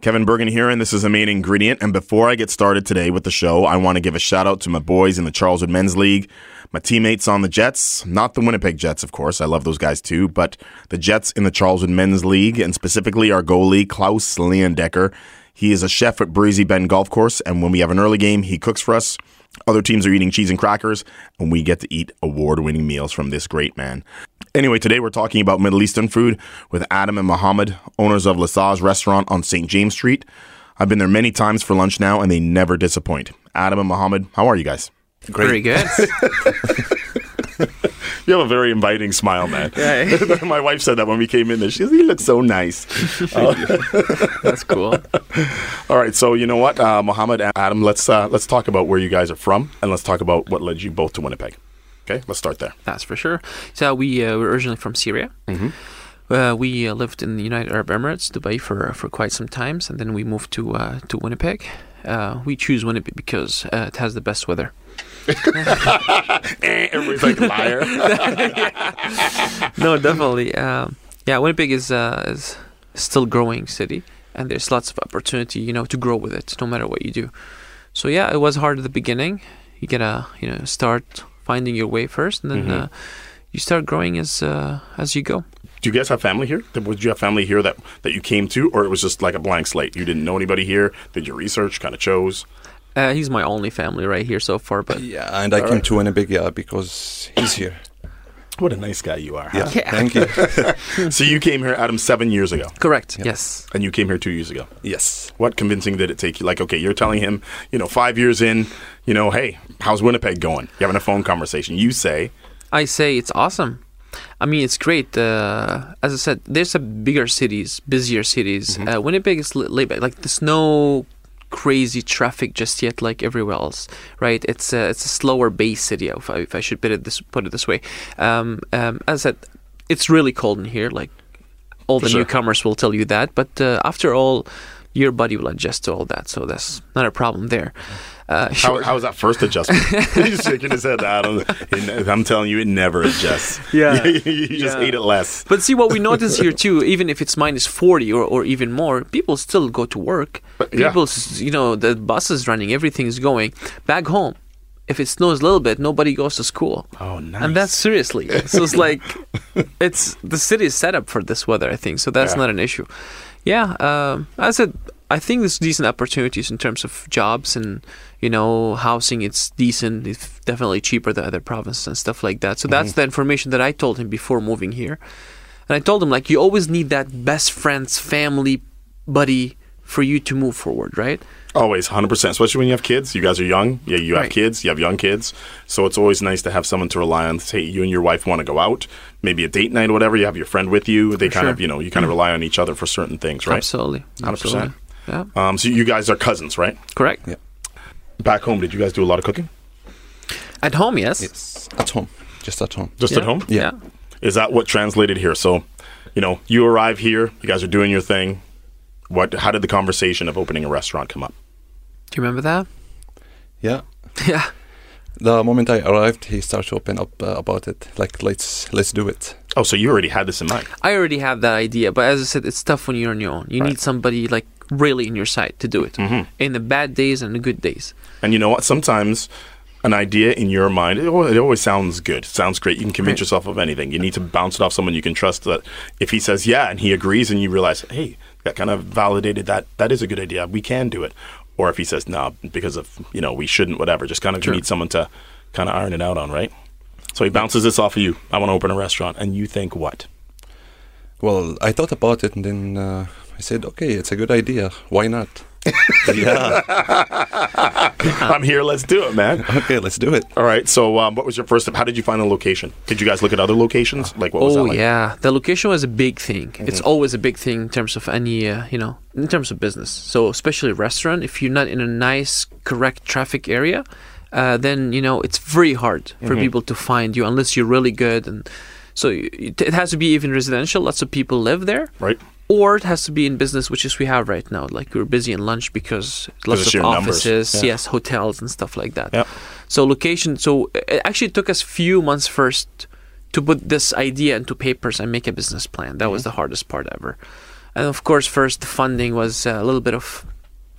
Kevin Burgin here, and this is the main ingredient. And before I get started today with the show, I want to give a shout out to my boys in the Charleswood Men's League, my teammates on the Jets, not the Winnipeg Jets, of course. I love those guys too, but the Jets in the Charleswood Men's League, and specifically our goalie, Klaus Leondecker. He is a chef at Breezy Bend Golf Course, and when we have an early game, he cooks for us. Other teams are eating cheese and crackers, and we get to eat award winning meals from this great man. Anyway, today we're talking about Middle Eastern food with Adam and Mohamad, owners of Les Saj Restaurant on St. James Street. I've been there many times for lunch now, and they never disappoint. Adam and Mohamad, how are you guys? Great. Very good. You have a very inviting smile, man. Yeah. My wife said that when we came in there. She said, You look so nice. That's cool. All right, so you know what, uh, Mohamad and Adam, let's uh, let's talk about where you guys are from, and let's talk about what led you both to Winnipeg. Okay, let's start there. That's for sure. So we uh, were originally from Syria. Uh, we uh, lived in the United Arab Emirates, Dubai, for for quite some times, and then we moved to uh, to Winnipeg. Uh, we choose Winnipeg because uh, it has the best weather. Eh, Everybody's like liar. no, definitely. Um, yeah, Winnipeg is uh, is still growing city, and there's lots of opportunity, you know, to grow with it, no matter what you do. So yeah, it was hard at the beginning. You gotta, you know, start finding your way first, and then Mhm. uh, you start growing as uh, as you go. Do you guys have family here? Did Would you have family here that, that you came to, or it was just like a blank slate? You didn't know anybody here. Did your research? Kind of chose. Uh, he's my only family right here so far, but Yeah, and I All came right. to Winnipeg yeah, because he's here. What a nice guy you are. huh? Yeah, Yeah. thank you. So you came here, Adam, seven years ago, correct. Yeah. Yes. and you came here two years ago. yes. What convincing did it take you? Like, okay, you're telling him, you know, five years in, you know, hey, how's Winnipeg going? You're having a phone conversation. You say, I say it's awesome. I mean, it's great. Uh, as I said, there's a bigger cities, busier cities. Mm-hmm. Uh, Winnipeg is li- laid back. Like there's no crazy traffic just yet, like everywhere else, right? It's a it's a slower base city, if I, if I should put it this put it this way. Um, um, as I said, it's really cold in here. Like all For the sure. newcomers will tell you that. But uh, after all, your body will adjust to all that, so that's not a problem there. Uh, how, sure. how was that first adjustment? He's shaking his head, Adam. It- I'm telling you, it never adjusts. Yeah. you just Yeah. ate it less. But see what we notice here too, even if it's minus forty or, or even more, people still go to work. But, yeah. People, you know, the bus is running, everything is going. Back home, if it snows a little bit, nobody goes to school, Oh, nice. and that's seriously. So it's like, it's the city is set up for this weather, I think. So that's Yeah. not an issue. Yeah, um, I said, I think there's decent opportunities in terms of jobs and you know housing. It's decent. It's definitely cheaper than other provinces and stuff like that. So Mm-hmm. that's the information that I told him before moving here. And I told him like you always need that best friends, family, buddy for you to move forward, right? Always, 100%. Especially when you have kids. You guys are young. Yeah, you have Right. kids. You have young kids. So it's always nice to have someone to rely on. Say you and your wife want to go out, maybe a date night or whatever. You have your friend with you. They kind sure. of, you know, you kind of rely on each other for certain things, right? Absolutely, 100%. absolutely. Yeah, Um, so you guys are cousins, right? correct. Yeah. Back home, did you guys do a lot of cooking? At home, yes. Yes. At home. Just at home. Just Yeah. at home? Yeah. Is that what translated here? So, you know, you arrive here, you guys are doing your thing. What? How did the conversation of opening a restaurant come up? Do you remember that? Yeah. Yeah. The moment I arrived, he started to open up uh, about it. Like, let's let's do it. Oh, so you already had this in mind. I already have that idea, but as I said, it's tough when you're on your own. You Right. need somebody like really in your side to do it Mhm. in the bad days and the good days. And you know what? Sometimes an idea in your mind, it always, it always sounds good. It sounds great. You can convince Right. yourself of anything. You need to bounce it off someone you can trust that if he says yeah and he agrees and you realize, hey, that kind of validated that that is a good idea. We can do it. Or if he says no because of, you know, we shouldn't, whatever. Just kind of Sure. need someone to kind of iron it out on, right? So he bounces this off of you. I want to open a restaurant. And you think what? Well, I thought about it and then uh, I said, okay, it's a good idea. Why not? Yeah. I'm here. Let's do it, man. Okay, let's do it. All right. So, um, what was your first? How did you find the location? Did you guys look at other locations? Like, what was oh that like? Mm-hmm. yeah, the location was a big thing. It's always a big thing in terms of any, uh, you know, in terms of business. So especially restaurant, if you're not in a nice, correct traffic area, uh, then you know it's very hard for Mm-hmm. people to find you unless you're really good. And so it it has to be even residential. Lots of people live there. Right. Or it has to be in business, which is we have right now. Like we're busy in lunch because lots of offices, Yeah. yes, hotels and stuff like that. Yep. So location. So it actually took us few months first to put this idea into papers and make a business plan. That Mm-hmm. was the hardest part ever. And of course, first the funding was uh, a little bit of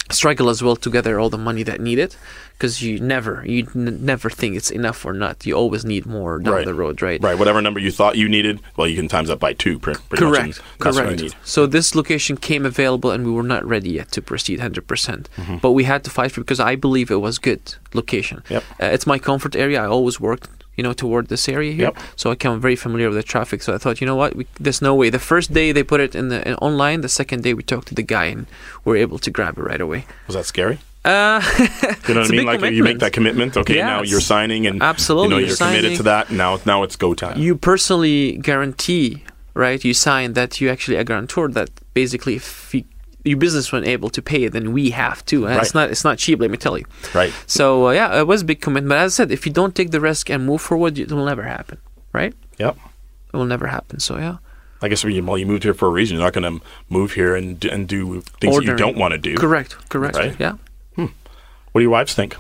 struggle as well to gather all the money that needed because you never you n- never think it's enough or not. You always need more down Right. the road, right? Right, whatever number you thought you needed, well, you can times that by two. Pretty, pretty Correct. What I Correct. need. So this location came available, and we were not ready yet to proceed 100%. percent Mm-hmm. But we had to fight for it because I believe it was good location. Yep. Uh, it's my comfort area. I always worked, you know, toward this area here. Yep. So I became very familiar with the traffic. So I thought, you know what, we, there's no way. The first day they put it in the in online. The second day we talked to the guy and we are able to grab it right away. Was that scary? Uh, You know what I mean? Like you make that commitment. Okay, now you're signing, and Absolutely, you know you're you're committed to that. Now, now it's go time. you personally guarantee, right? You sign that you actually a guarantor that basically if you, your business wasn't able to pay, it, then we have to. And Right. it's not it's not cheap, let me tell you. right. So uh, yeah, it was a big commitment. But as I said, if you don't take the risk and move forward, it will never happen, right? Yep. It will never happen. So yeah, I guess when you, well, you moved here for a reason. You're not going to move here and do- and do things that you don't want to do. correct, correct. Right. Yeah. What do your wives think?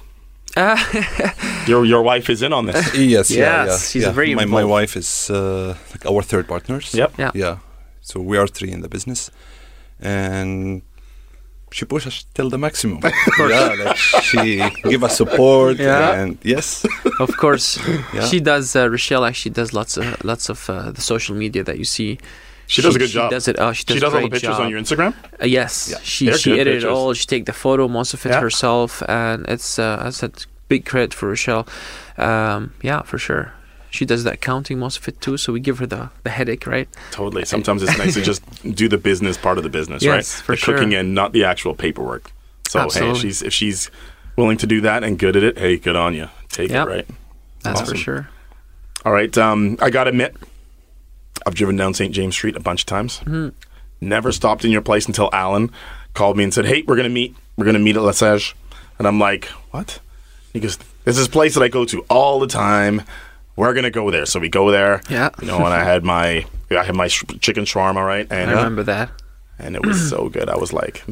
Uh, Your your wife is in on this. Yes, Yes, yeah. she's yeah. very my, my wife is uh, like our third partners. Yep. yeah. Yeah. So we are three in the business, and she pushes us till the maximum. yeah, like she give us support. Yeah. And yes, Of course, Yeah. she does. Uh, Rochelle actually does lots of lots of uh, the social media that you see. She does a good she job. Does it? Oh, she does. She does all the pictures job. on your Instagram. Uh, yes, Yeah. she They're she good edited it all. She take the photo, most of it Yeah. herself, and it's uh, I said big credit for Rochelle. Um, yeah, for sure. She does the accounting, most of it too. So we give her the, the headache, right? Totally. Sometimes it's nice to just do the business part of the business, right? Yes, for the cooking sure. and not the actual paperwork. So hey, if she's if she's willing to do that and good at it, hey, good on you. Take Yep. it, right? That's Awesome. for sure. All right. Um, I gotta admit, I've driven down St. James Street a bunch of times. Mm-hmm. Never stopped in your place until Alan called me and said, "Hey, we're gonna meet. We're gonna meet at Les Saj." And I'm like, "What?" He goes, "This is a place that I go to all the time. We're gonna go there." So we go there. Yeah. You know, and I had my I had my sh- chicken shawarma, right? And I remember that. and it was so good. I was like,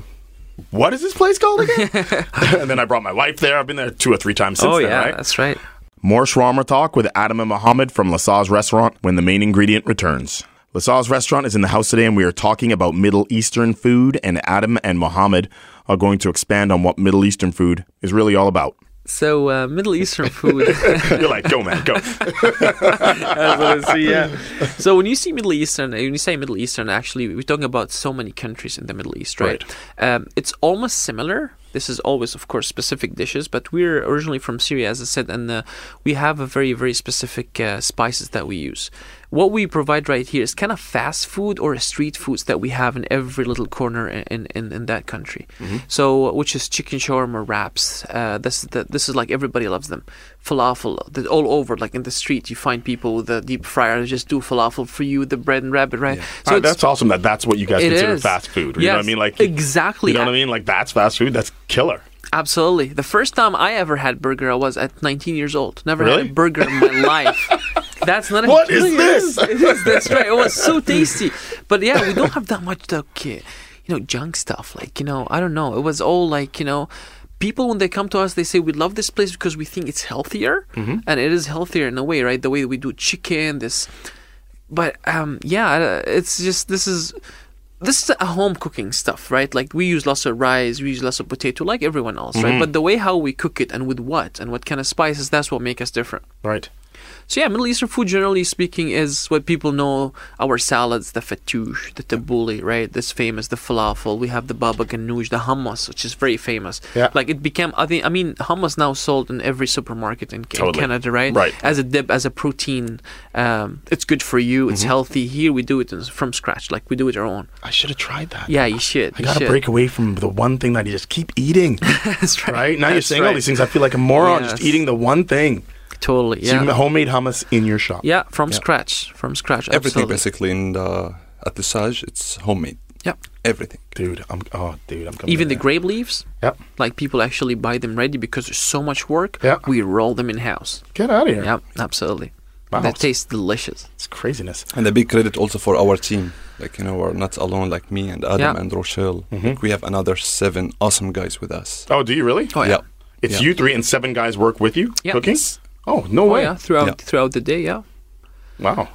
"What is this place called again?" and then I brought my wife there. I've been there two or three times since oh then, yeah, right? that's right. More shawarma talk with Adam and Mohamad from Les Saj Restaurant when the main ingredient returns. Les Saj Restaurant is in the house today, and we are talking about Middle Eastern food. And Adam and Mohamad are going to expand on what Middle Eastern food is really all about. So uh, Middle Eastern food. You're like, go man, go. That's what I see, yeah. So when you see Middle Eastern, when you say Middle Eastern, actually, we're talking about so many countries in the Middle East, right? Um, it's almost similar. This is always, of course, specific dishes, but we're originally from Syria, as I said, and uh, we have a very, very specific uh, spices that we use. What we provide right here is kind of fast food or street foods that we have in every little corner in in, in that country. So, which is chicken shawarma wraps. Uh, this is the, this is like everybody loves them. Falafel, the, all over, like in the street, you find people with a deep fryer. Just do falafel for you, the bread and rabbit, right? So it's- that's awesome that that's what you guys consider is. fast food. You know what I mean? Like exactly. You know what I mean? Like that's fast food. That's killer. Absolutely. The first time I ever had burger, I was at 19 years old. Never Really? had a burger in my life. That's not. A, What is It this? It is. That's right. It was so tasty. But yeah, we don't have that much like, you know, junk stuff. Like you know, I don't know. It was all like you know. People when they come to us, they say we love this place because we think it's healthier, Mm-hmm. and it is healthier in a way, right? The way we do chicken, this, but um, yeah, it's just this is this is a home cooking stuff, right? Like we use lots of rice, we use lots of potato, like everyone else, Mm-hmm. right? But the way how we cook it and with what and what kind of spices, that's what make us different. Right. So yeah, Middle Eastern food, generally speaking, is what people know our salads, the fattoush, the tabbouleh, right? This famous. The falafel. We have the baba ganoush, the hummus, which is very famous. Yeah. Like it became. I think. I mean, hummus now sold in every supermarket in, in Canada, right? Right. As a dip, as a protein. Um, it's good for you. Mm-hmm. It's healthy. Here we do it from scratch. Like we do it our own. I should have tried that. Yeah, you should. I you gotta should. break away from the one thing that you just keep eating. That's right. right? Now you're That's saying all these things. I feel like a moron just eating the one thing. Totally. So you Yeah. homemade hummus in your shop. yeah, from Yeah. scratch. From scratch. everything absolutely. basically in the at the Saj, it's homemade. Yeah. Everything. Dude, I'm oh dude, I'm coming. Even the there. grape leaves. Yep. Like people actually buy them ready because there's so much work. Yeah. We roll them in house. Get out of here. Yeah, absolutely. Wow. That tastes delicious. It's craziness. And a big credit also for our team. Like, you know, we're not alone like me and Adam Yeah. and Rochelle. Mm-hmm. Like, we have another seven awesome guys with us. Oh, do you really? Oh yeah. Yeah. It's Yeah. you three and seven guys work with you Yeah. cooking. Oh no Oh way! yeah. Throughout Yeah. throughout the day. Yeah. Wow,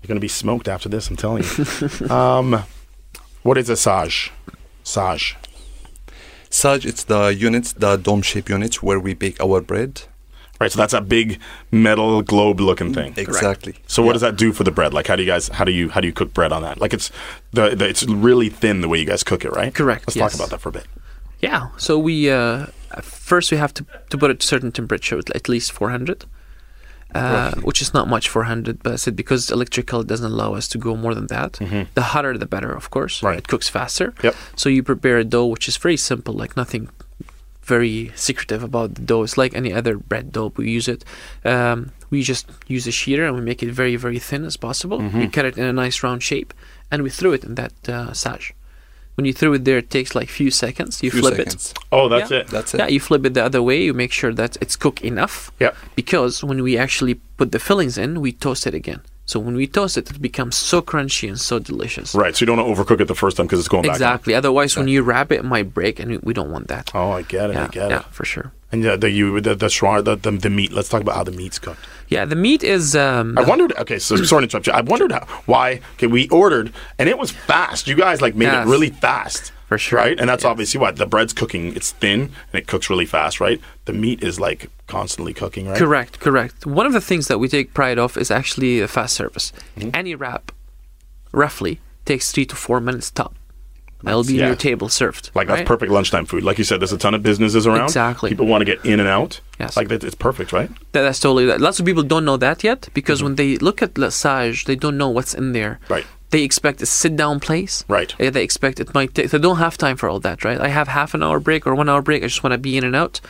you're gonna be smoked after this. I'm telling you. um, What is a saj? Saj. Saj, it's the units, the dome shape units where we bake our bread. Right, so that's a big metal globe looking thing. Exactly. So what does that do for the bread? Like how do you guys how do you how do you cook bread on that? Like it's the, the it's really thin the way you guys cook it, right? Correct, Let's yes. talk about that for a bit. Yeah. So we uh, first we have to to put it to a certain temperature, at least 400, uh, which is not much 400, but I said because electrical doesn't allow us to go more than that. The hotter, the better, of course. Mm-hmm. Right. It cooks faster. Yep. So you prepare a dough, which is very simple, like nothing very secretive about the dough. It's like any other bread dough. We use it. Um, we just use a sheeter and we make it very, very thin as possible. Mm-hmm. We cut it in a nice round shape and we throw it in that uh, saj. When you throw it there, it takes like few seconds. You Few flip seconds. Oh, that's Yeah. it. That's it. yeah, you flip it the other way. You make sure that it's cooked enough. Yeah. Because when we actually put the fillings in, we toast it again. So when we toast it, it becomes so crunchy and so delicious. Right, so you don't want to overcook it the first time because it's going back. Exactly. Otherwise, when you wrap it, it might break, and we- we don't want that. Oh, I get it. I get yeah, it. for sure. And yeah, the you the the, the the the meat. Let's talk about how the meat's cooked. Yeah, the meat is. Um, I wondered. Okay, so sorry to interrupt you. I wondered how, why. Okay, we ordered and it was fast. You guys like made Yes. it really fast, For sure, right? And that's yes. obviously what the bread's cooking. It's thin and it cooks really fast, right? The meat is like constantly cooking, right? Correct, correct. One of the things that we take pride of is actually a fast service. Mm-hmm. Any wrap, roughly, takes three to four minutes top. It'll be yeah. your table served. Like that's perfect lunchtime food. Like you said, there's a ton of businesses around. Exactly. People want to get in and out. Yes. Like that, it's perfect, right? That, that's totally that. Lots of people don't know that yet because when they look at Les Saj, they don't know what's in there. Mm-hmm. Right. They expect a sit down place. Right. Yeah, They expect it might take. They don't have time for all that, right? I have half an hour break or one hour break. I just want to be in and out.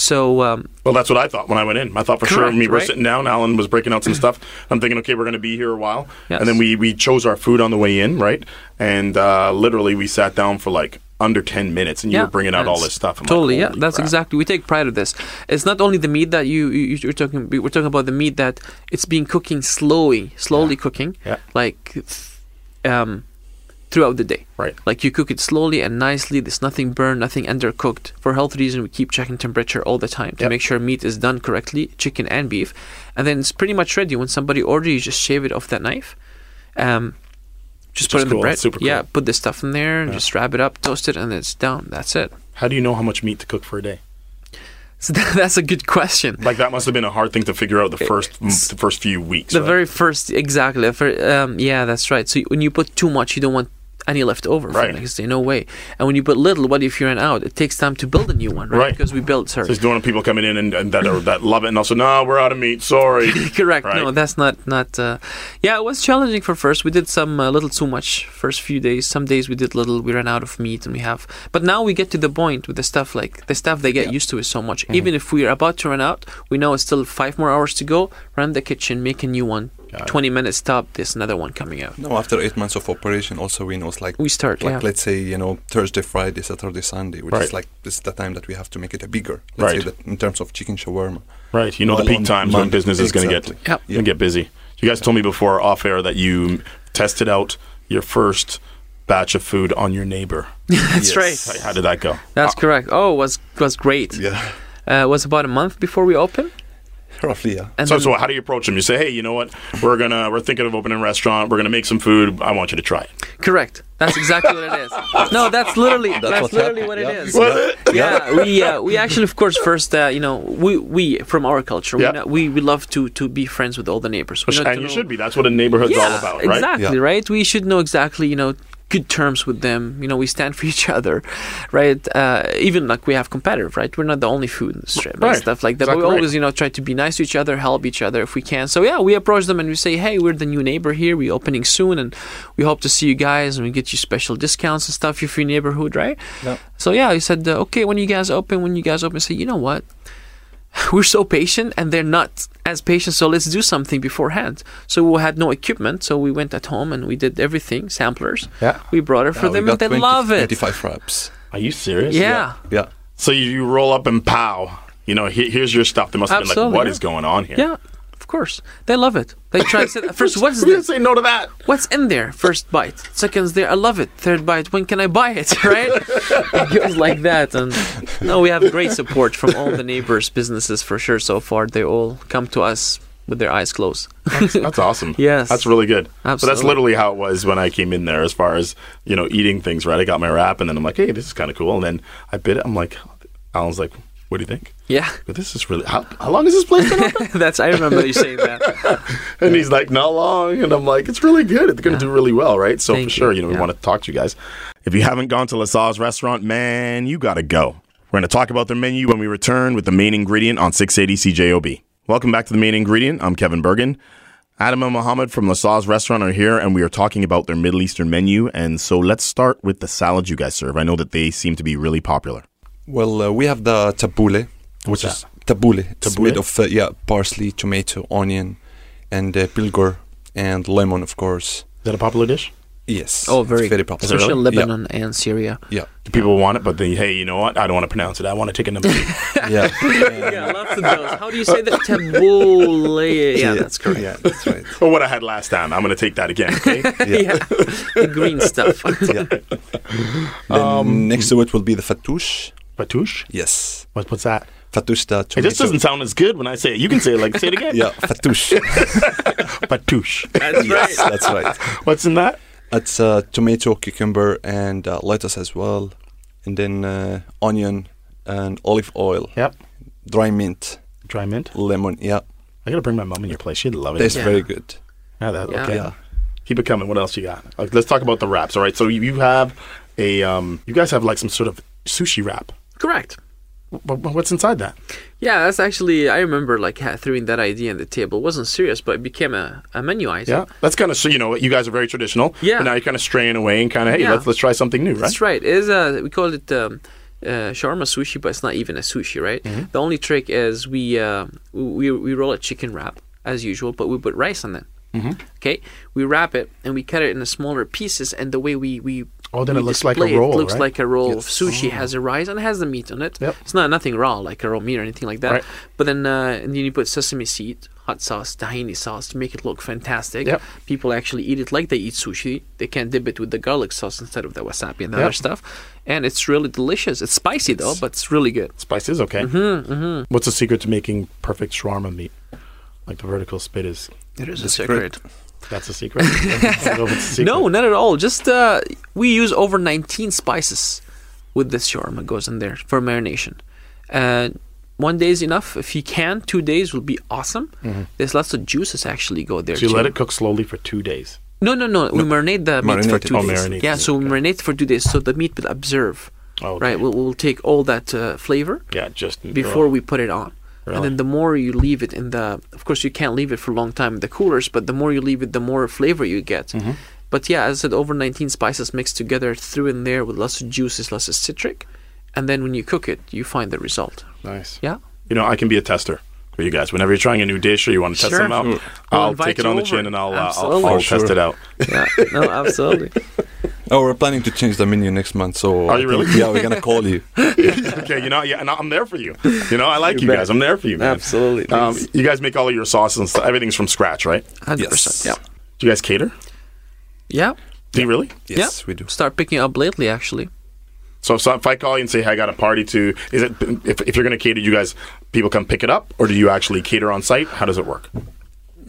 So um, Well, that's what I thought when I went in. I thought for sure Correct, me, we're sitting down. Alan was breaking out some stuff. I'm thinking, okay, we're going to be here a while. Yes. And then we, we chose our food on the way in, right? And uh, literally we sat down for like under 10 minutes and you yeah, were bringing out all this stuff. I'm like, totally, yeah. That's crap. exactly. We take pride of this. It's not only the meat that you, you you're talking. We're talking about the meat that it's being cooking slowly, slowly cooking, Yeah. like um, throughout the day. Right. Like you cook it slowly and nicely. There's nothing burned, nothing undercooked. For health reason, we keep checking temperature all the time to Yep. make sure meat is done correctly, chicken and beef, and then it's pretty much ready. When somebody orders, you just shave it off that knife. Um, just put in the bread. Super cool. Yeah, put the stuff in there, and just wrap it up, toast it, and it's done. That's it. How do you know how much meat to cook for a day? So that, that's a good question. Like that must have been a hard thing to figure out the first the first few weeks. The right? very first, exactly. um, yeah, that's right. So when you put too much, you don't want any left over. Right. The next no way. And when you put little, what if you run out? It takes time to build a new one, right? Right. Because we built, sorry. So it's doing people coming in and, and that are, that love it and also no, we're out of meat. Sorry. Correct. Right. No, that's not not. Uh, yeah, it was challenging for first. We did some uh, little too much first few days. Some days we did little. We ran out of meat, and we have. But now we get to the point with the stuff like the stuff they get used to is so much. Mm-hmm. Even if we are about to run out, we know it's still five more hours to go. Run the kitchen, make a new one. Got it. Twenty minutes stop. There's another one coming out. No, after eight months of operation, also we know it's like We start. like yeah. let's say you know Thursday, Friday, Saturday, Sunday, which Right. is like this is the time that we have to make it a bigger. Let's Right. say that in terms of chicken shawarma. Right. You know the peak on times when Monday. business is going to get Exactly. Yep. gonna get busy. You guys told me before off air that you tested out your first batch of food on your neighbor. That's Yes. right. How did that go? That's Uh, correct. Oh, it was was great. Yeah, Uh, it was about a month before we opened. roughly yeah. And so, then- so how do you approach them? You say, "Hey, you know what? We're gonna we're thinking of opening a restaurant. We're gonna make some food. I want you to try it." Correct. That's exactly what it is. No, that's literally that's, what literally happened, what it yeah. is. Was it? Yeah, we uh, we actually, of course, first, uh, you know, we we from our culture, Yeah. we, know, we we love to to be friends with all the neighbors. We know And you know- should be. That's what a neighborhood's yeah, all about, right? Exactly, Yeah. right? We should know exactly, you know, good terms with them. You know, we stand for each other, right? Uh, even like we have competitive, right? We're not the only food industry, right? Right. Stuff like that. Exactly but we right. always, you know, try to be nice to each other, help each other if we can. So yeah, we approach them and we say, hey, we're the new neighbor here. We're opening soon, and we hope to see you guys, and we get you special discounts and stuff for your neighborhood, right? Yeah. So yeah, he said, uh, okay, when you guys open, when you guys open, say, you know what? We're so patient, and they're not as patient. So let's do something beforehand. So we had no equipment, so we went at home and we did everything, samplers. Yeah. We brought it for Yeah, them, and they 20, love it. 85 wraps. Are you serious? Yeah. Yeah. So you, you roll up and pow. You know, he, here's your stuff. They must have been like, Absolutely, "What yeah. is going on here?" yeah, of course, they love it. They try to say, first, what's Who didn't say no to that? What's in there? First bite. Seconds there, I love it. Third bite, when can I buy it? Right? it goes like that. And no, we have great support from all the neighbors' businesses for sure so far. They all come to us with their eyes closed. That's, that's awesome. Yes. That's really good. So that's literally how it was when I came in there as far as, you know, eating things, right? I got my wrap and then I'm like, hey, this is kind of cool. And then I bit it. I'm like, Alan's like, what do you think? Yeah, But this is really, how, how long has this place been open? that's I remember you saying that. and he's like, not long. And I'm like, it's really good. It's going to do really well, right? So Thank for sure, you know, we want to talk to you guys. If you haven't gone to Les Saj's restaurant, man, you got to go. We're going to talk about their menu when we return with the main ingredient on 680 CJOB. Welcome back to the main ingredient. I'm Kevin Burgin. Adam and Mohamad from Les Saj's restaurant are here, and we are talking about their Middle Eastern menu. And so let's start with the salads you guys serve. I know that they seem to be really popular. Well, uh, we have the tabbouleh, which What's is tabbouleh. It's Tabbouleh? made of uh, yeah parsley, tomato, onion, and uh, bulgur and lemon, of course. Is that a popular dish? Yes. Oh, it's very, very popular. especially in Yeah. Lebanon and Syria. Yeah. People want it, but they, hey, you know what? I don't want to pronounce it. I want to take a number two. Yeah. yeah. Yeah, lots of those. How do you say that? Tabbouleh. Yeah, that's correct. Yeah, that's right. or what I had last time. I'm going to take that again, okay? Yeah, the green stuff. Yeah. then next to it will be the fattoush. Fattoush? Yes. What, what's that? Fattoush, the It just doesn't sound as good when I say it. You can say it like, say it again. Yeah, fattoush. Fattoush. That's yes, right. that's right. What's in that? It's uh, tomato, cucumber, and uh, lettuce as well, and then uh, onion and olive oil, Yep. dry mint, Dry mint. lemon. Yeah, I got to bring my mom in your place. She'd love it. tastes Yeah. very good. Yeah, that, Yeah. okay. Yeah. Keep it coming. What else you got? Like, let's talk about the wraps. All right. So you you have a, um, you guys have like some sort of sushi wrap. Correct. Wh- wh- What's inside that? Yeah, that's actually I remember like throwing that idea on the table. It wasn't serious, but it became a, a menu item. Yeah. That's kind of, so you know, you guys are very traditional. Yeah. But now you're kind of straying away and kind of, hey, Yeah. let's, let's try something new, right? That's right. It is a we call it um, uh, shawarma sushi, but it's not even a sushi, right? Mm-hmm. The only trick is we uh, we we roll a chicken wrap as usual, but we put rice on it. Mm-hmm. Okay, we wrap it and we cut it into smaller pieces, and the way we we Oh, then we it looks like a roll, It looks right? like a roll sushi. Has a rice and it has the meat on it. Yep. It's not nothing raw like a raw meat or anything like that. Right. But then uh, and then you put sesame seed, hot sauce, tahini sauce to make it look fantastic. Yep. People actually eat it like they eat sushi. They can dip it with the garlic sauce instead of the wasabi and the Yep. other stuff. And it's really delicious. It's spicy though, but it's really good. Spice is okay. Mm-hmm, mm-hmm. What's the secret to making perfect shawarma meat? Like the vertical spit is. It is a secret. That's a secret. I don't know if it's a secret. No, not at all. Just uh, we use over 19 spices with this shawarma goes in there for marination. Uh, one day is enough. If you can, two days will be awesome. There's lots of juices actually go there So you too. let it cook slowly for two days. No, no, no. We marinate the meat for Marinate it. two Oh, days. marinate yeah, it, so we okay. marinate for two days so the meat will observe. Oh, okay. Right, we'll, we'll take all that uh, flavor Yeah, just before we put it on. Really? And then the more you leave it in the, of course you can't leave it for a long time in the coolers, but the more you leave it, the more flavor you get. Mm-hmm. But yeah, as I said, over 19 spices mixed together, through in there with lots of juices, lots of citric, and then when you cook it, you find the result. Nice. Yeah. You know, I can be a tester for you guys. Whenever you're trying a new dish or you want to test Sure. something out, We'll I'll take it on the over. chin and I'll, uh, I'll, I'll Oh, test it out. Yeah. no, absolutely. Oh, we're planning to change the menu next month. So Are you really? Yeah, we're gonna call you. okay, you know, yeah, and I'm there for you. You know, I like you, You guys. I'm there for you, man. Absolutely. Um, you guys make all of your sauces and stuff. Everything's from scratch, right? 100%. yes. Yeah. Do you guys cater? Yeah. Do you really? Yes, yeah. we do. Start picking up lately, actually. So if, so if I call you and say, hey, I got a party to, is it, if, if you're going to cater, you guys, people come pick it up, or do you actually cater on site? How does it work?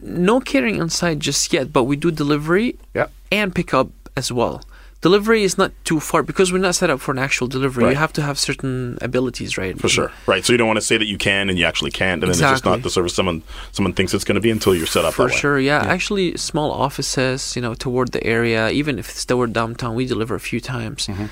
No catering on site just yet, but we do delivery Yeah. and pick up as well. Delivery is not too far because we're not set up for an actual delivery. Right. You have to have certain abilities, right? For sure. Right. So you don't want to say that you can and you actually can't, and then it's just not the service someone someone thinks it's going to be until you're set up For sure, yeah. Actually, small offices, you know, toward the area, even if it's toward downtown, we deliver a few times. Mm-hmm.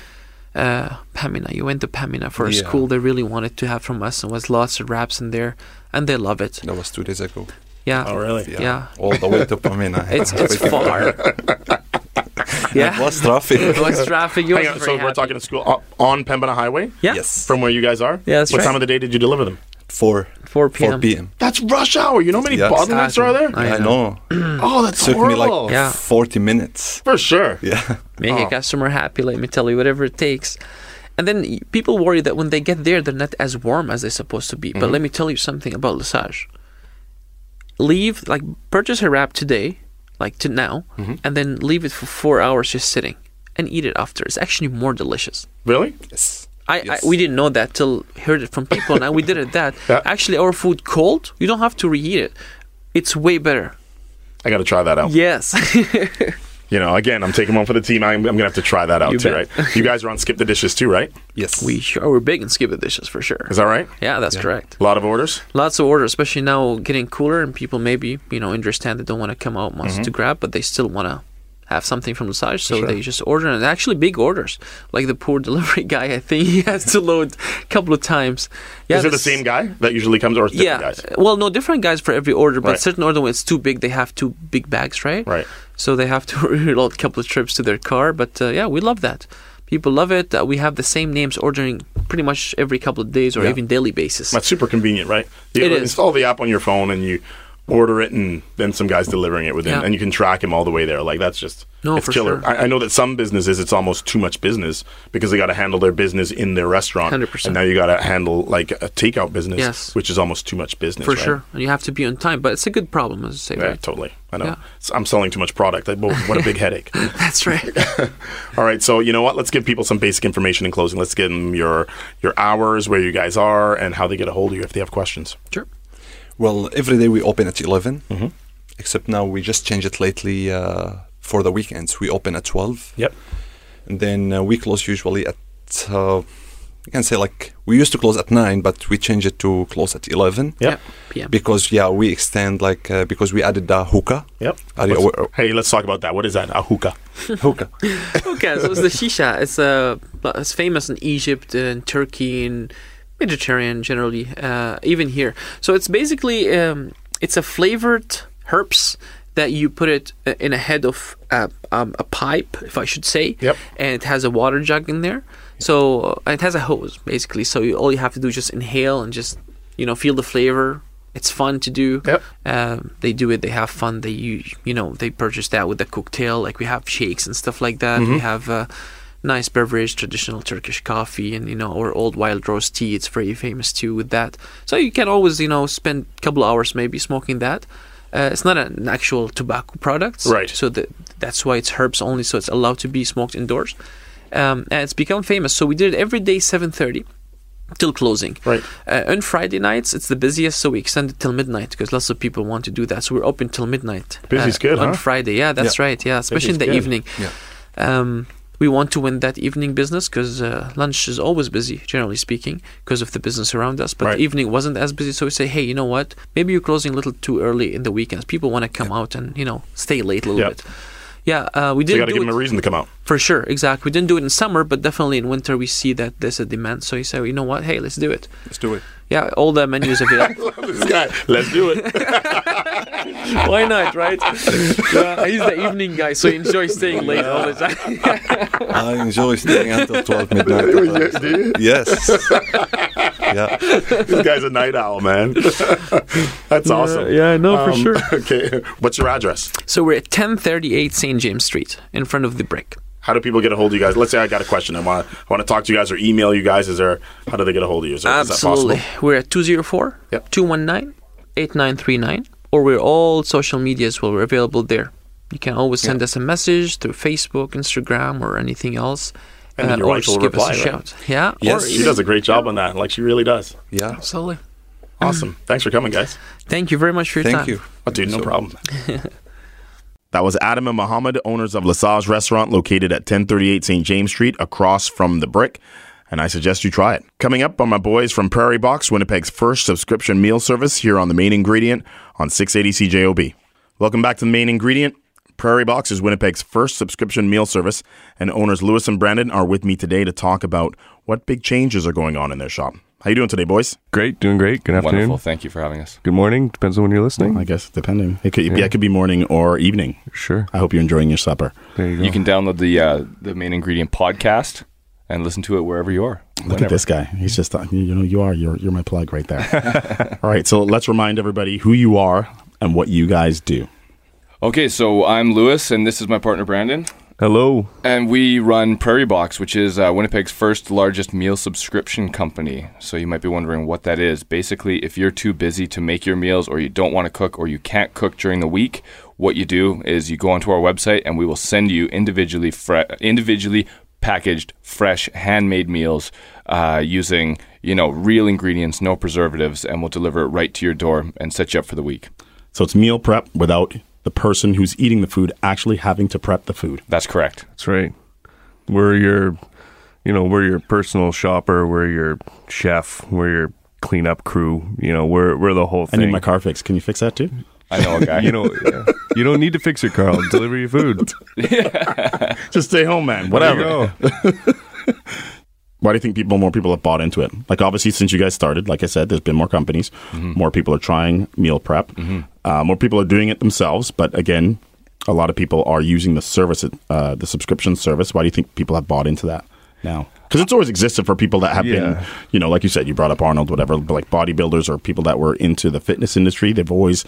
Uh, Pembina, you went to Pembina for a Yeah. school they really wanted to have from us, and was lots of wraps in there, and they love it. That was two days ago. Yeah, Oh, really? Yeah. All the way to Pembina. it's it's far. yeah, It was traffic. What's traffic? You Hang on, so very we're happy. talking to school uh, on Pembina Highway Yeah, Yes. from where you guys are? Yeah, that's What right. time of the day did you deliver them? 4 4 4 p.m. p.m. That's rush hour. You know how many Yes. bottlenecks are there? I I know. know. Oh, that's Took me horrible. like Yeah. 40 minutes. For sure. Yeah. Make Oh. a customer happy, let me tell you, whatever it takes. And then people worry that when they get there, they're not as warm as they're supposed to be. But let me tell you something about Les Saj. Leave, like, purchase a wrap today, like to now, mm-hmm. and then leave it for four hours just sitting and eat it after. It's actually more delicious. Really? Yes. I, Yes. I we didn't know that till heard it from people. Now we did it that Yeah. actually our food cold. You don't have to reheat it. It's way better. I got to try that out. Yes. You know, again, I'm taking one for the team. I'm, I'm going to have to try that out You too, bet. right? You guys are on Skip the Dishes too, right? Yes. we sure we're big in skip the dishes for sure. Is that right? Yeah, that's correct. A lot of orders? Lots of orders, especially now getting cooler, and people maybe you know understand they don't want to come out much to grab, but they still want to have something from the side, so Mm-hmm. sure. they just order. And actually, big orders. Like the poor delivery guy, I think he has to load a couple of times. Yeah, Is it the same guy that usually comes, or is it different Yeah. guys? Well, no, different guys for every order, but Right. certain order when it's too big, they have two big bags, right? Right. So they have to reload a couple of trips to their car. But uh, yeah, we love that. People love it. Uh, we have the same names ordering pretty much every couple of days or Yeah. even daily basis. That's super convenient, right? You It is. install the app on your phone and you order it, and then some guy's delivering it within, Yeah. and you can track him all the way there. Like that's just No, it's killer. sure. I, I know that some businesses it's almost too much business because they got to handle their business in their restaurant, 100%. and now you got to handle like a takeout business, Yes. which is almost too much business. for right? sure. And you have to be on time, but it's a good problem, as I say, Yeah, right? totally. I know. Yeah. I'm selling too much product. I, whoa, what a big headache. That's right. All right, so you know what? Let's give people some basic information in closing. Let's give them your your hours, where you guys are, and how they get a hold of you if they have questions. sure. Well, every day we open at 11, Mm-hmm. except now we just changed it lately uh, for the weekends. We open at 12, Yep. and then uh, we close usually at, uh, you can say like, we used to close at 9, but we changed it to close at 11. Yep. PM. Because, yeah, we extend like, uh, because we added the hookah. Yep. Are you aware- hey, let's talk about that. What is that? A hookah. hookah. okay, so it's the shisha. It's uh, it's famous in Egypt and Turkey and Mediterranean generally, uh, even here. So it's basically um, it's a flavored herbs that you put it uh, in a head of uh, um, a pipe, if I should say. Yep. And it has a water jug in there. So uh, it has a hose basically. So you, all you have to do is just inhale and just you know feel the flavor. It's fun to do. Yep. Um, they do it. They have fun. They you you know they purchase that with the cocktail. Like we have shakes and stuff like that. Mm-hmm. We have uh, nice beverage, traditional Turkish coffee, and you know or old wild rose tea. It's very famous too with that. So you can always you know spend a couple hours maybe smoking that. Uh, it's not an actual tobacco product, Right. So that that's why it's herbs only. So it's allowed to be smoked indoors, um, and it's become famous. So we did it every day, seven thirty till closing. Right. Uh, on Friday nights, it's the busiest, so we extend it till midnight because lots of people want to do that. So we're open till midnight. Busy's uh, good, on huh? Friday. Yeah, that's right. Yeah, especially in the good. evening. Yeah. Um, we want to win that evening business because uh, lunch is always busy, generally speaking, because of the business around us. But Right. the evening wasn't as busy, so we say, hey, you know what? Maybe you're closing a little too early in the weekends. People want to come out and you know stay late a little bit. Yeah, uh, we So you got to give it them a reason to come out. for sure. Exactly. We didn't do it in summer, but definitely in winter we see that there's a demand. So you say, you know what? Hey, let's do it. Let's do it. Yeah, all the menus available. this guy, let's do it. Why not, right? Yeah, he's the evening guy, so he enjoys staying late all the time. I enjoy staying until 12 midnight. Yeah, do you? yes. yeah. this guy's a night owl, man. That's awesome. yeah, I know for Um, sure. Okay, what's your address? So we're at 1038 St. James Street, in front of the brick. How do people get a hold of you guys? Let's say I got a question. I want I want to talk to you guys or email you guys. Is there how do they get a hold of you? Is, there, is that Absolutely. possible? We're at 204 Yep. 219 8939, or we're all social medias well, we're available there. You can always send us a message through Facebook, Instagram, or anything else. And then uh, your wife just will give reply, us a right? shout. Yeah. Yes. or She does a great job on that. Like she really does. Yeah. Absolutely. Awesome. Mm. Thanks for coming, guys. Thank you very much for your Thank time. you. Oh, dude, no So- problem. that was Adam and Mohamad, owners of Les Saj Restaurant, located at 1038 St. James Street, across from the Brick. And I suggest you try it. Coming up are my boys from Prairie Box, Winnipeg's first subscription meal service here on the main ingredient on 680 CJOB. Welcome back to the main ingredient. Prairie Box is Winnipeg's first subscription meal service, and owners Lewis and Brandon are with me today to talk about what big changes are going on in their shop. How you doing today, boys? Great, doing great. Good afternoon. Wonderful. Thank you for having us. Good morning. Depends on when you're listening. I guess depending. It could, yeah. Yeah. it could be morning or evening. sure. I hope you're enjoying your supper. There you go. You can download the uh, the main ingredient podcast and listen to it wherever you are. Look at this guy. He's just, uh, you know, you are, you're, you're my plug right there. All right. So let's remind everybody who you are and what you guys do. Okay, so I'm Lewis, and this is my partner Brandon, Hello. and we run Prairie Box, which is uh, Winnipeg's first largest meal subscription company. So you might be wondering what that is. Basically, if you're too busy to make your meals, or you don't want to cook, or you can't cook during the week, what you do is you go onto our website, and we will send you individually fre- individually packaged, fresh, handmade meals uh, using you know real ingredients, no preservatives, and we'll deliver it right to your door and set you up for the week. So it's meal prep without the person who's eating the food actually having to prep the food. That's correct. That's right. We're your, you know, we're your personal shopper. We're your chef. We're your cleanup crew. You know, we're we're the whole thing. I need my car fixed. Can you fix that too? I know a guy. You know, yeah. you don't need to fix your car. I'll deliver your food. Just stay home, man. There you Whatever. go. Why do you think people more people have bought into it? Like obviously, since you guys started, like I said, there's been more companies, more people are trying meal prep, uh, more people are doing it themselves. But again, a lot of people are using the service, uh, the subscription service. Why do you think people have bought into that now? Because it's always existed for people that have been, you know, like you said, you brought up Arnold, whatever, but like bodybuilders or people that were into the fitness industry. They've always,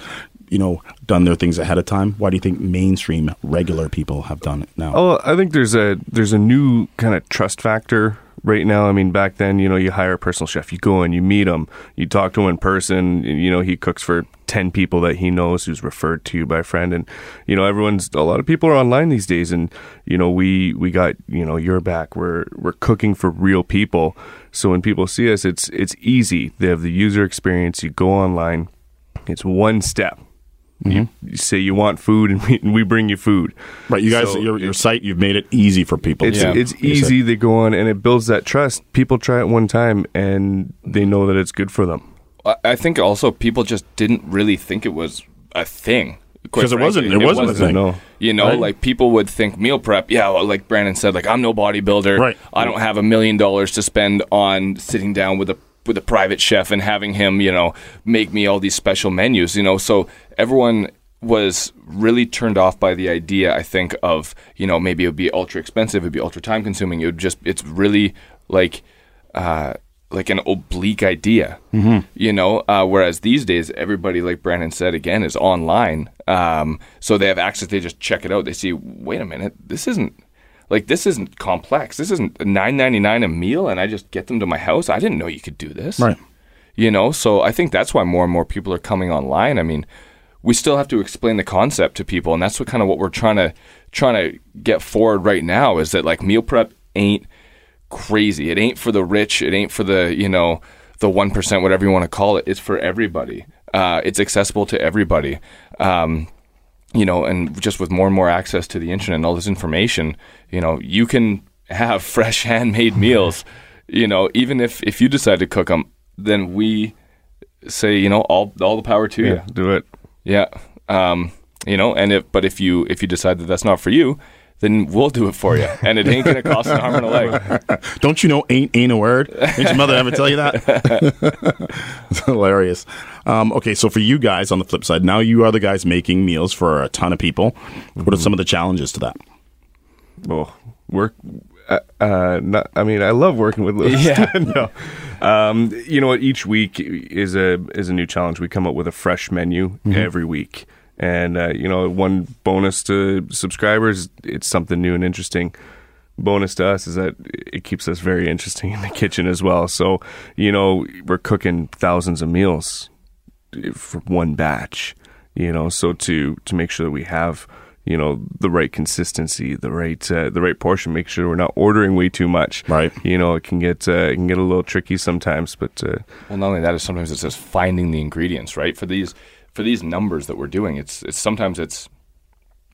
you know, done their things ahead of time. Why do you think mainstream regular people have done it now? Oh, I think there's a there's a new kind of trust factor right now. I mean, back then, you know, you hire a personal chef, you go in, you meet him, you talk to him in person. You know, he cooks for ten people that he knows, who's referred to you by a friend, and you know, everyone's a lot of people are online these days, and you know, we we got you know your back. We're we're cooking for real people. So when people see us, it's it's easy. They have the user experience. You go online. It's one step. You, mm-hmm. you say you want food, and we, and we bring you food. Right, you guys, So your, your site, you've made it easy for people. It's Yeah. it's easy. They go on and it builds that trust. People try it one time and they know that it's good for them. I- I think also people just didn't really think it was a thing. because it wasn't- frankly. it wasn't a thing. No. You know, Right. like people would think meal prep. Yeah, well, like Brandon said, like I'm no bodybuilder. Right. I don't have a million dollars to spend on sitting down with a with a private chef and having him, you know, make me all these special menus. You know, so everyone was really turned off by the idea. I think of you know maybe it would be ultra expensive, it'd be ultra time consuming. It would just it's really like. Uh, like an oblique idea, mm-hmm. you know. Uh, whereas these days, everybody, like Brandon said again, is online, um, so they have access. They just check it out. They see, wait a minute, this isn't like this isn't complex. This isn't nine ninety nine a meal, and I just get them to my house. I didn't know you could do this, Right. You know, so I think that's why more and more people are coming online. I mean, we still have to explain the concept to people, and that's what kind of what we're trying to trying to get forward right now is that like meal prep ain't crazy. It ain't for the rich. It ain't for the you know the one percent, whatever you want to call it. It's for everybody. Uh, it's accessible to everybody. Um, you know, and just with more and more access to the internet and all this information, you know, you can have fresh handmade meals. You know, even if if you decide to cook them, then we say, you know, all all the power to you. Do it. Yeah. Um, you know, and if but if you if you decide that that's not for you, then we'll do it for you, and it ain't gonna cost an arm and a leg. Don't you know ain't ain't a word? Didn't your mother ever tell you that? it's hilarious. Um, okay, so for you guys on the flip side, now you are the guys making meals for a ton of people. What are some of the challenges to that? Well, work. Uh, uh, not, I mean, I love working with Lewis. Yeah. no. Um, you know what? Each week is a is a new challenge. We come up with a fresh menu every week, and uh, you know, one bonus to subscribers, it's something new and interesting. Bonus to us is that it keeps us very interesting in the kitchen as well. So, you know, we're cooking thousands of meals for one batch you know so to to make sure that we have you know the right consistency the right uh, the right portion make sure we're not ordering way too much Right. you know it can get uh, it can get a little tricky sometimes but uh, Well, not only that, is sometimes it's just finding the ingredients, right? For these for these numbers that we're doing, it's it's sometimes it's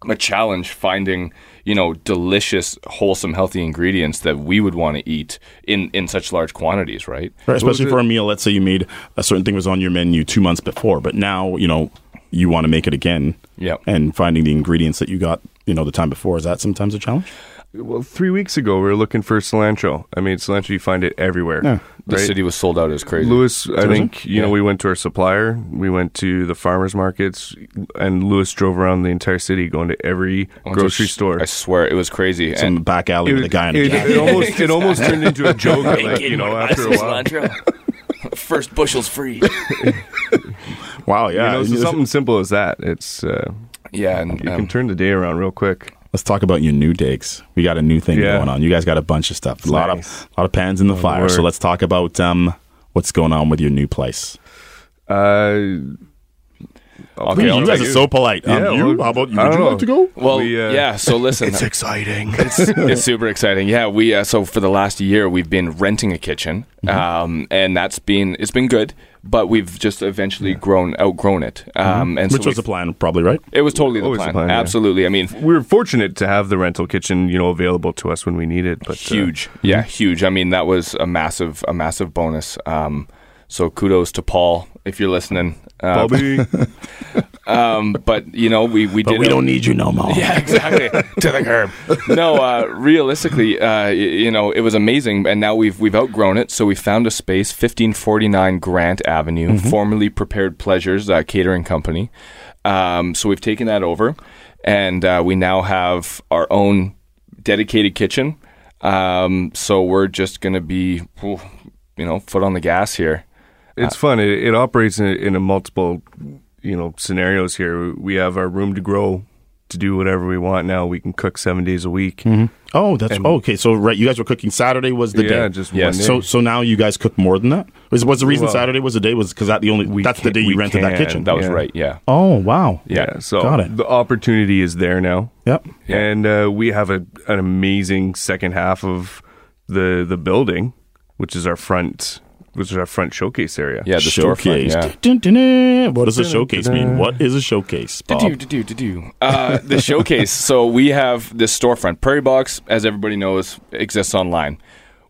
a challenge finding you know delicious, wholesome, healthy ingredients that we would want to eat in in such large quantities, right? Right, especially it- for a meal. Let's say you made a certain thing was on your menu two months before, but now you know you want to make it again. Yeah. and finding the ingredients that you got, you know, the time before is that sometimes a challenge? Well three weeks ago we were looking for cilantro i mean cilantro you find it everywhere Yeah. The right? city was sold out as crazy. Lewis, I think you know we went to our supplier. We went to the farmers markets, and Lewis drove around the entire city, going to every I to grocery sh- store. I swear it was crazy. Some and back alley with a guy in a it, jacket. it almost it almost turned into a joke. like, you know, after a while, First bushel's free. Wow, yeah. you know, so something simple as that. It's uh, Yeah, and you um, can turn the day around real quick. Let's talk about your new digs. We got a new thing Yeah. going on. You guys got a bunch of stuff. A lot nice. of lot of pans in the Oh, fire. So let's talk about um what's going on with your new place. Uh, Okay, you guys tell are so polite. Um, Yeah, you, well, how about you? Would you know. like to go? Well, We, uh, yeah. So listen, It's exciting. it's super exciting. Yeah, we uh, so for the last year we've been renting a kitchen, um, and that's been it's been good, but we've just eventually grown outgrown it. Um, and Which so was the plan, probably, right? It was totally the Always the plan. plan, yeah. Absolutely. I mean, we were fortunate to have the rental kitchen, you know, available to us when we needed. But uh, huge. Yeah, huge. I mean, that was a massive a massive bonus. Um, so kudos to Paul if you're listening. Uh, Bobby, um, but you know, we we But did we a- don't need you no more. Yeah, exactly. to the curb. No, uh, realistically, uh, y- you know, it was amazing, and now we've we've outgrown it. So we found a space, fifteen forty nine Grant Avenue, Mm-hmm. formerly Prepared Pleasures uh, Catering Company. Um, so we've taken that over, and uh, we now have our own dedicated kitchen. Um, so we're just gonna be, you know, foot on the gas here. it's fun. It, it operates in, in a multiple, you know, scenarios here. We have our room to grow, to do whatever we want. Now we can cook seven days a week. Oh, that's And- oh, okay. So right, you guys were cooking Saturday was the yeah, day. just Yes. one day. So so now you guys cook more than that. Was was the reason Well, Saturday was the day was because that the only we that's the day you rented that kitchen. That was Yeah. right. Yeah. oh wow. yeah, so Got it. the opportunity is there now. Yep. and uh, we have a an amazing second half of the the building, which is our front, which is our front showcase area. Yeah. The storefront. showcase. Yeah. What does a showcase mean? What is a showcase? Uh, the showcase. So we have this storefront. Prairie Box, as everybody knows, exists online.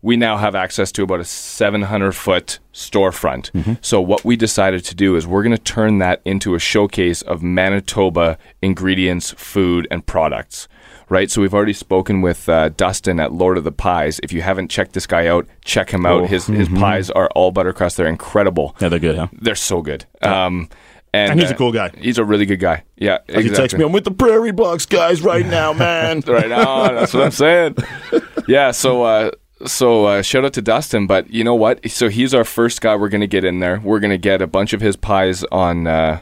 We now have access to about a 700 foot storefront. So what we decided to do is we're going to turn that into a showcase of Manitoba ingredients, food, and products. Right. So we've already spoken with uh, Dustin at Lord of the Pies. If you haven't checked this guy out, check him out. Oh, His his pies are all buttercrust. They're incredible. Yeah, they're good, huh? They're so good. Um, and, And he's a uh, cool guy. He's a really good guy. Yeah, Like he texts me, I'm with the Prairie Box guys right now, man. right on. That's what I'm saying. Yeah. So, uh, so uh, shout out to Dustin. But you know what? So he's our first guy. We're gonna get in there. We're gonna get a bunch of his pies on. Uh,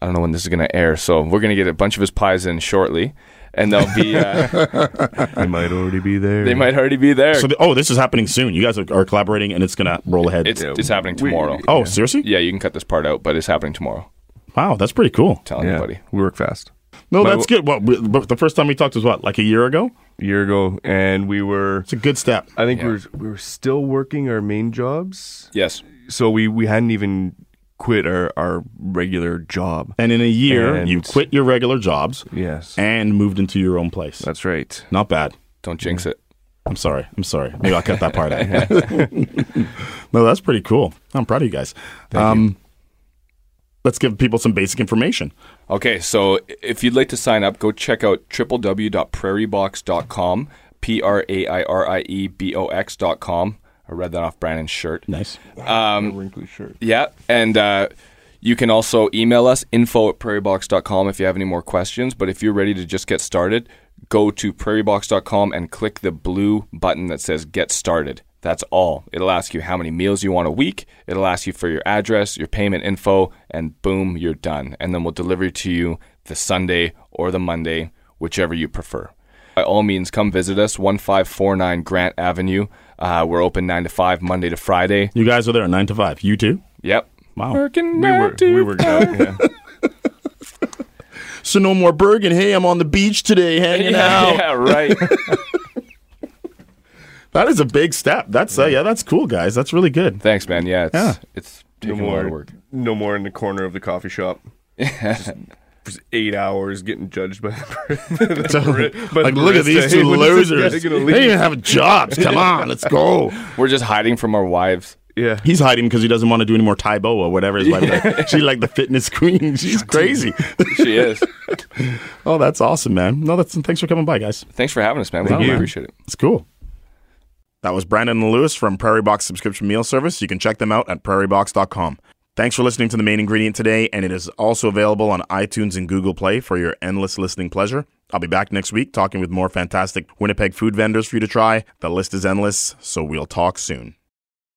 I don't know when this is gonna air. So we're gonna get a bunch of his pies in shortly, and they'll be. Uh, they might already be there. they might already be there. So, the, oh, this is happening soon. You guys are, are collaborating, and it's gonna roll ahead. it's Yeah, it's happening we- tomorrow. oh, seriously? Yeah, you can cut this part out, but it's happening tomorrow. Wow, that's pretty cool. Tell Yeah, you, buddy. we work fast. No, My- that's good. Well, we, but the first time we talked was what, like a year ago? A year ago, and we were. It's a good step. I think Yeah. we were we were still working our main jobs, Yes. so we we hadn't even quit our our regular job. And in a year, And- you quit your regular jobs Yes, and moved into your own place. that's right. Not bad. Don't jinx it. I'm sorry. I'm sorry. Maybe I'll cut that part out. no, that's pretty cool. I'm proud of you guys. um, Let's give people some basic information. Okay, so if you'd like to sign up, go check out www.prairiebox.com, P R A I R I E B O X.com. I read that off Brandon's shirt. Nice. Um, wrinkly shirt. yeah, and uh, you can also email us, info at prairiebox.com if you have any more questions. But if you're ready to just get started, go to prairiebox.com and click the blue button that says Get Started. That's all. It'll ask you how many meals you want a week. It'll ask you for your address, your payment info, and boom, you're done. And then we'll deliver it to you the Sunday or the Monday, whichever you prefer. By all means, come visit us, 1549 Grant Avenue. Uh, we're open 9 to 5, Monday to Friday. You guys are there nine to five. You too? Yep. Wow. Working We were we were yeah. So no more Burgin. Hey, I'm on the beach today hanging out. yeah, right. That is a big step. That's uh, yeah, that's cool, guys. That's really good. Thanks, man. Yeah, it's Yeah. it's no taking a lot of more work. no more in the corner of the coffee shop. Just for eight hours getting judged by the, So, by the like, look at these two when is losers. They gonna don't even have jobs. Come on, let's go. We're just hiding from our wives. Yeah, He's hiding because he doesn't want to do any more Tae Bo or whatever his wife does. She's like the fitness queen. She's crazy. She is. oh, that's awesome, man. No, that's thanks for coming by, guys. Thanks for having us, man. We Thank really you. appreciate it. It's cool. That was Brandon and Lewis from Prairie Box Subscription Meal Service. You can check them out at prairiebox.com. Thanks for listening to the main ingredient today, and it is also available on iTunes and Google Play for your endless listening pleasure. I'll be back next week talking with more fantastic Winnipeg food vendors for you to try. The list is endless, so we'll talk soon.